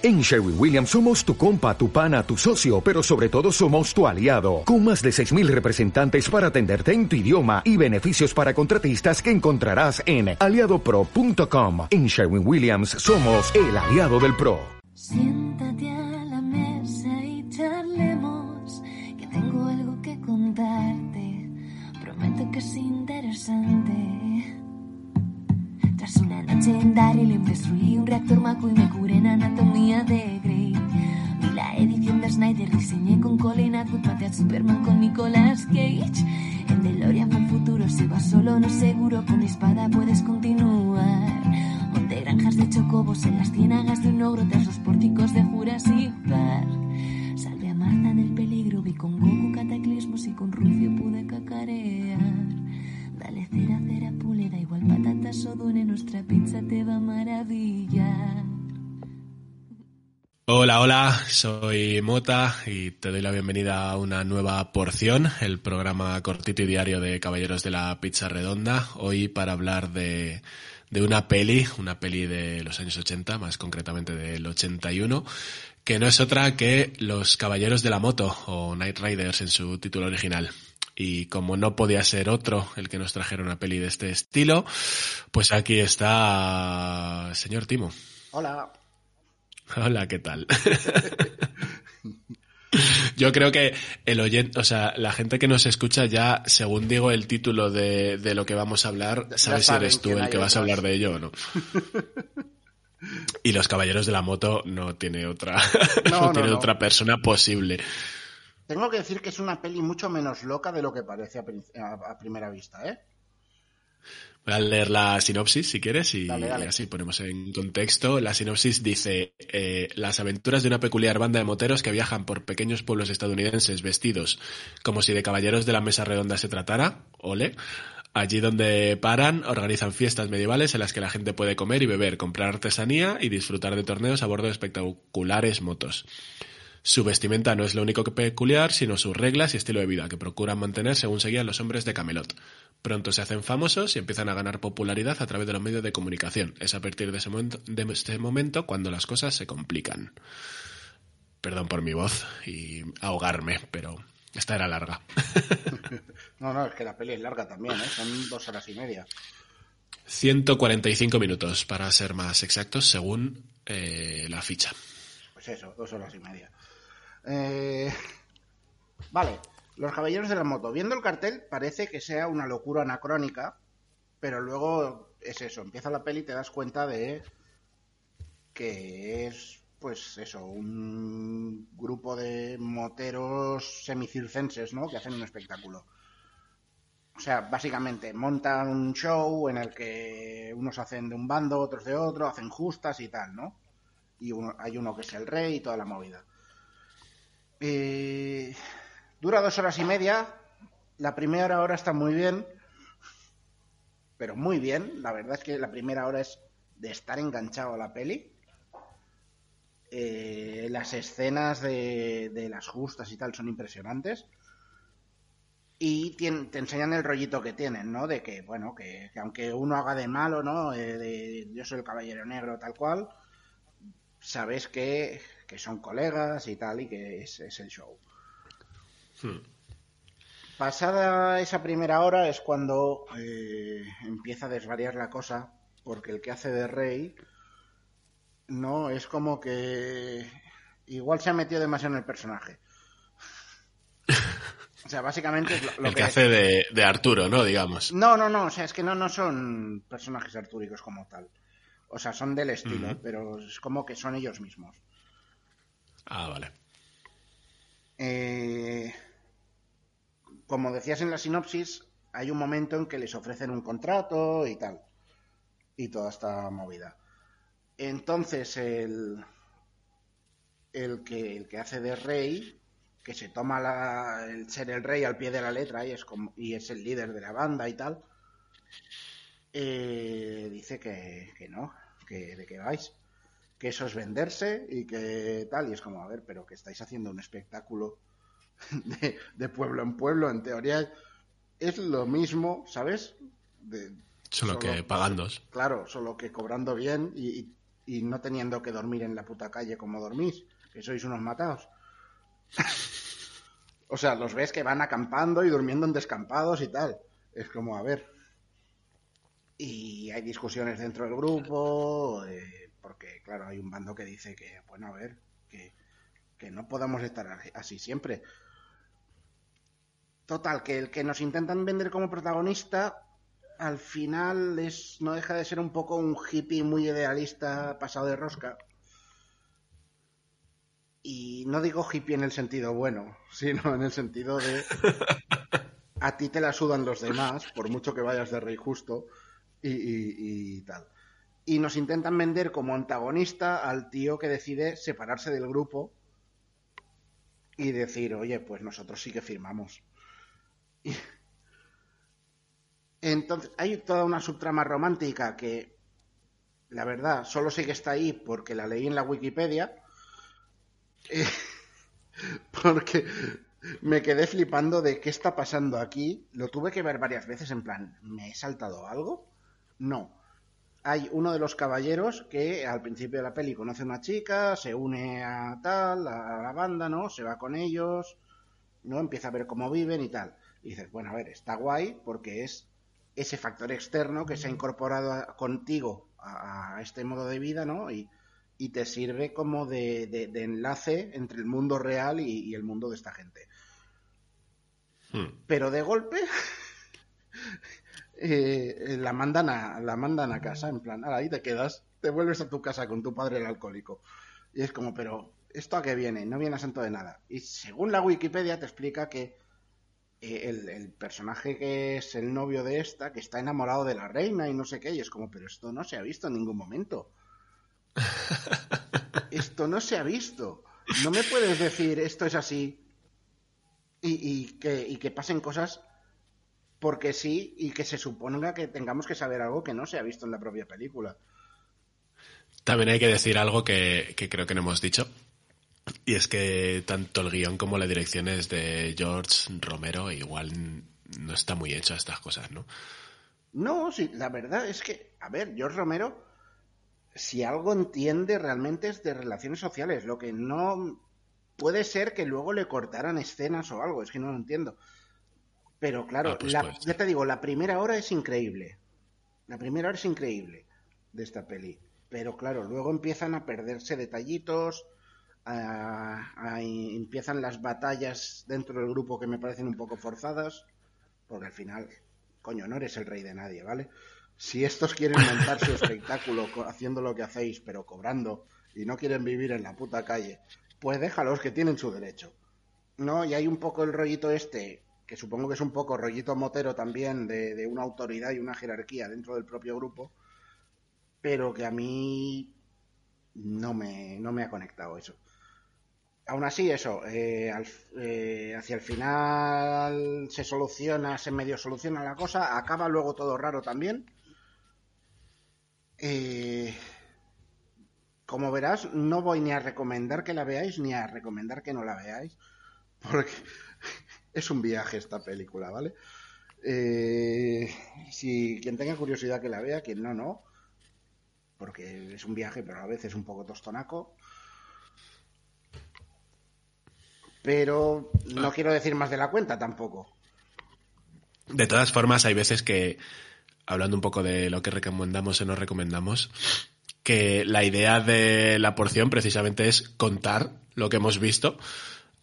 En Sherwin Williams somos tu compa, tu pana, tu socio, pero sobre todo somos tu aliado, con más de 6.000 representantes para atenderte en tu idioma y beneficios para contratistas que encontrarás en aliadopro.com. En Sherwin Williams somos el aliado del PRO. Siéntate a la mesa y charlemos, que tengo algo que contarte. Prometo que es interesante. Tras una noche en Daryl destruí un reactor maco y me curé en anatomía de Grey. Vi la edición de Snyder, diseñé con Colin Atwood, maté a Superman con Nicolas Cage. En DeLorean fue el futuro, si vas solo no seguro, con espada puedes continuar. Monté granjas de chocobos en las ciénagas de un ogro tras los Hola, hola, soy Mota y te doy la bienvenida a una nueva porción, el programa cortito y diario de Caballeros de la Pizza Redonda, hoy para hablar de, de una peli, una peli de los años 80, más concretamente del 81, que no es otra que Los Caballeros de la Moto o Night Riders en su título original. Y como no podía ser otro el que nos trajera una peli de este estilo, pues aquí está señor Timo. Hola. Hola, ¿qué tal? Yo creo que el oyente, o sea, la gente que nos escucha ya, según digo el título de, de lo que vamos a hablar, sabe si eres tú el que vas a hablar de ello o no. Y los caballeros de la moto no tiene otra, no, no tiene no. otra persona posible. Tengo que decir que es una peli mucho menos loca de lo que parece a, a, a primera vista, ¿eh? Voy a leer la sinopsis si quieres y, dale, dale. y así ponemos en contexto. La sinopsis dice, eh, las aventuras de una peculiar banda de moteros que viajan por pequeños pueblos estadounidenses vestidos como si de caballeros de la mesa redonda se tratara, ole. Allí donde paran, organizan fiestas medievales en las que la gente puede comer y beber, comprar artesanía y disfrutar de torneos a bordo de espectaculares motos. Su vestimenta no es lo único que peculiar, sino sus reglas y estilo de vida que procuran mantener según seguían los hombres de Camelot. Pronto se hacen famosos y empiezan a ganar popularidad a través de los medios de comunicación. Es a partir de ese momento, de este momento cuando las cosas se complican. Perdón por mi voz y ahogarme, pero esta era larga. no, no, es que la peli es larga también, ¿eh? Son dos horas y media. 145 minutos, para ser más exactos, según eh, la ficha. Pues eso, dos horas y media. Eh... Vale, los Caballeros de la Moto. Viendo el cartel parece que sea una locura anacrónica, pero luego es eso, empieza la peli y te das cuenta de que es, pues eso, un grupo de moteros semicircenses, ¿no? Que hacen un espectáculo. O sea, básicamente montan un show en el que unos hacen de un bando, otros de otro, hacen justas y tal, ¿no? Y uno, hay uno que es el rey y toda la movida. Eh, dura dos horas y media. La primera hora está muy bien, pero muy bien. La verdad es que la primera hora es de estar enganchado a la peli. Eh, las escenas de, las justas y tal son impresionantes. Y te, enseñan el rollito que tienen, ¿no? De que, bueno, que, que aunque uno haga de malo, ¿no? Eh, de, yo soy el caballero negro, tal cual, sabes que, que son colegas y tal, y que es, es el show. Hmm. Pasada esa primera hora es cuando eh, empieza a desvariar la cosa, porque el que hace de rey no es como que igual se ha metido demasiado en el personaje. O sea, básicamente es lo, lo el que, que hace de, de, Arturo, ¿no? Digamos. No, no, no. O sea, es que no, no son personajes artúricos como tal. O sea, son del estilo, uh -huh. pero es como que son ellos mismos. Ah, vale. Eh, como decías en la sinopsis, hay un momento en que les ofrecen un contrato y tal. Y toda esta movida. Entonces, el, el, que, el que hace de rey, que se toma la, el ser el rey al pie de la letra y es, como, y es el líder de la banda y tal, eh, dice que, que no, que de qué vais, que eso es venderse y que tal, y es como, a ver, pero que estáis haciendo un espectáculo de, de pueblo en pueblo, en teoría es lo mismo, ¿sabes? De, solo, solo, que pagando. Claro, solo que cobrando bien y, y no teniendo que dormir en la puta calle como dormís, que sois unos matados. o sea, los ves que van acampando y durmiendo en descampados y tal. Es como, a ver. Y hay discusiones dentro del grupo, eh, porque, claro, hay un bando que dice que, bueno, a ver, que, que no podamos estar así siempre. Total, que el que nos intentan vender como protagonista, al final es, no deja de ser un poco un hippie muy idealista pasado de rosca. Y no digo hippie en el sentido bueno, sino en el sentido de a ti te la sudan los demás, por mucho que vayas de rey justo y, y tal. Y nos intentan vender como antagonista al tío que decide separarse del grupo y decir, oye, pues nosotros sí que firmamos. Entonces, hay toda una subtrama romántica que, la verdad, solo sé que está ahí porque la leí en la Wikipedia. Eh, porque me quedé flipando de qué está pasando aquí. Lo tuve que ver varias veces en plan, ¿me he saltado algo? No. Hay uno de los caballeros que al principio de la peli conoce a una chica, se une a tal, a la banda, ¿no? Se va con ellos, ¿no? Empieza a ver cómo viven y tal. Y dices, bueno, a ver, está guay porque es ese factor externo que se ha incorporado contigo a, este modo de vida, ¿no? Y, te sirve como de, enlace entre el mundo real y, el mundo de esta gente. Hmm. Pero de golpe eh, la, mandan a, la mandan a casa, en plan, ahí te quedas, te vuelves a tu casa con tu padre el alcohólico. Y es como, pero, ¿esto a qué viene? No viene a santo de nada. Y según la Wikipedia te explica que eh, el, personaje que es el novio de esta, que está enamorado de la reina y no sé qué, y es como, pero esto no se ha visto en ningún momento. esto no se ha visto. No me puedes decir esto es así y, que, y que pasen cosas porque sí y que se suponga que tengamos que saber algo que no se ha visto en la propia película. También hay que decir algo que, que creo que no hemos dicho, y es que tanto el guion como la dirección es de George Romero, igual no está muy hecho a estas cosas, ¿no? No, sí, la verdad es que, a ver, George Romero, si algo entiende realmente es de relaciones sociales, lo que no puede ser que luego le cortaran escenas o algo, es que no lo entiendo. Pero claro, ah, pues ya te digo, la primera hora es increíble. La primera hora es increíble de esta peli. Pero claro, luego empiezan a perderse detallitos, empiezan las batallas dentro del grupo que me parecen un poco forzadas, porque al final, coño, no eres el rey de nadie, ¿vale? Si estos quieren montar su espectáculo haciendo lo que hacéis, pero cobrando, y no quieren vivir en la puta calle, pues déjalos que tienen su derecho. ¿No? Y hay un poco el rollito este, que supongo que es un poco rollito motero también, de, de una autoridad y una jerarquía dentro del propio grupo, pero que a mí no me, no me ha conectado eso aún así, eso, eh, eh, hacia el final se soluciona, se medio soluciona la cosa, acaba luego todo raro también. Eh, como verás, no voy ni a recomendar que la veáis ni a recomendar que no la veáis, porque es un viaje esta película, ¿vale? si quien tenga curiosidad que la vea, quien no, no, porque es un viaje, pero a veces un poco tostonaco. pero no quiero decir más de la cuenta tampoco. De todas formas, hay veces que, hablando un poco de lo que recomendamos o no recomendamos, que la idea de la porción precisamente es contar lo que hemos visto,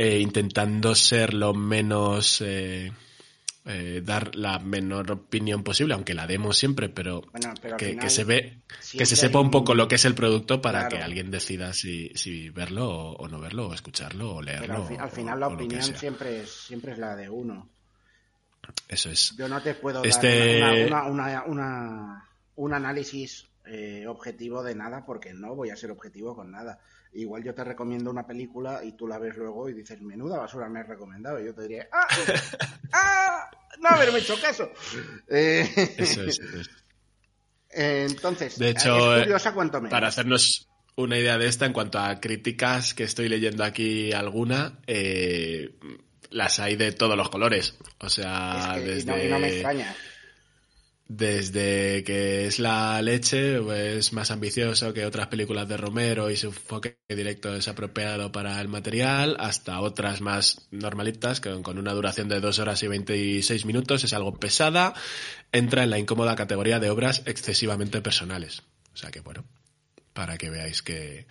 eh, intentando ser lo menos... Eh, eh, dar la menor opinión posible, aunque la demos siempre, pero, que, se ve, que se sepa un poco lo que es el producto para que alguien decida si, si verlo o, no verlo, o escucharlo o leerlo. al, final la opinión siempre es, siempre es la de uno. Eso es. Yo no te puedo este... dar una, una, un análisis eh, objetivo de nada porque no voy a ser objetivo con nada. Igual yo te recomiendo una película y tú la ves luego y dices, menuda basura me has recomendado. Y yo te diré, ¡ah! ¡ah! No haberme hecho caso. Eh, eso es. entonces, de hecho, eh, para hacernos una idea de esta en cuanto a críticas que estoy leyendo aquí alguna, eh, las hay de todos los colores. O sea, desde... no me extraña desde que es la leche, es pues, más ambicioso que otras películas de Romero y su enfoque directo es apropiado para el material, hasta otras más normalitas, que con una duración de 2 horas y 26 minutos es algo pesada, entra en la incómoda categoría de obras excesivamente personales. O sea que bueno, para que veáis que,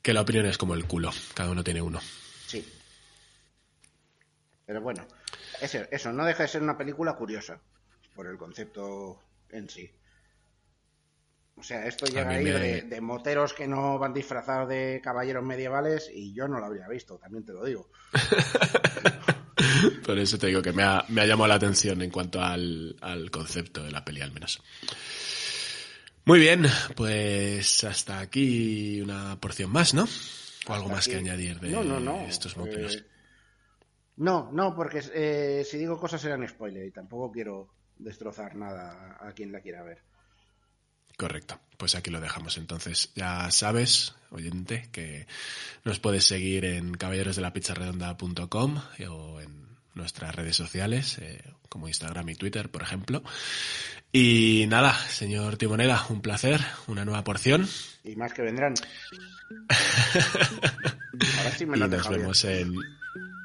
que la opinión es como el culo, cada uno tiene uno. Sí. Pero bueno, eso, eso no deja de ser una película curiosa por el concepto en sí. O sea, esto llega ahí de, moteros que no van disfrazados de caballeros medievales y yo no lo habría visto, también te lo digo. Por eso te digo que me ha, llamado la atención en cuanto al, concepto de la peli, al menos. Muy bien, pues hasta aquí una porción más, ¿no? O algo más que añadir de estos moteros. Eh, no, no, porque eh, si digo cosas serán spoiler y tampoco quiero destrozar nada a quien la quiera ver. Correcto. Pues aquí lo dejamos entonces. Ya sabes, oyente, que nos puedes seguir en caballerosdelapizarredonda.com o en nuestras redes sociales, eh, como Instagram y Twitter, por ejemplo. Y nada, señor Timoneda, un placer, una nueva porción. Y más que vendrán. Ahora sí me y nos vemos en...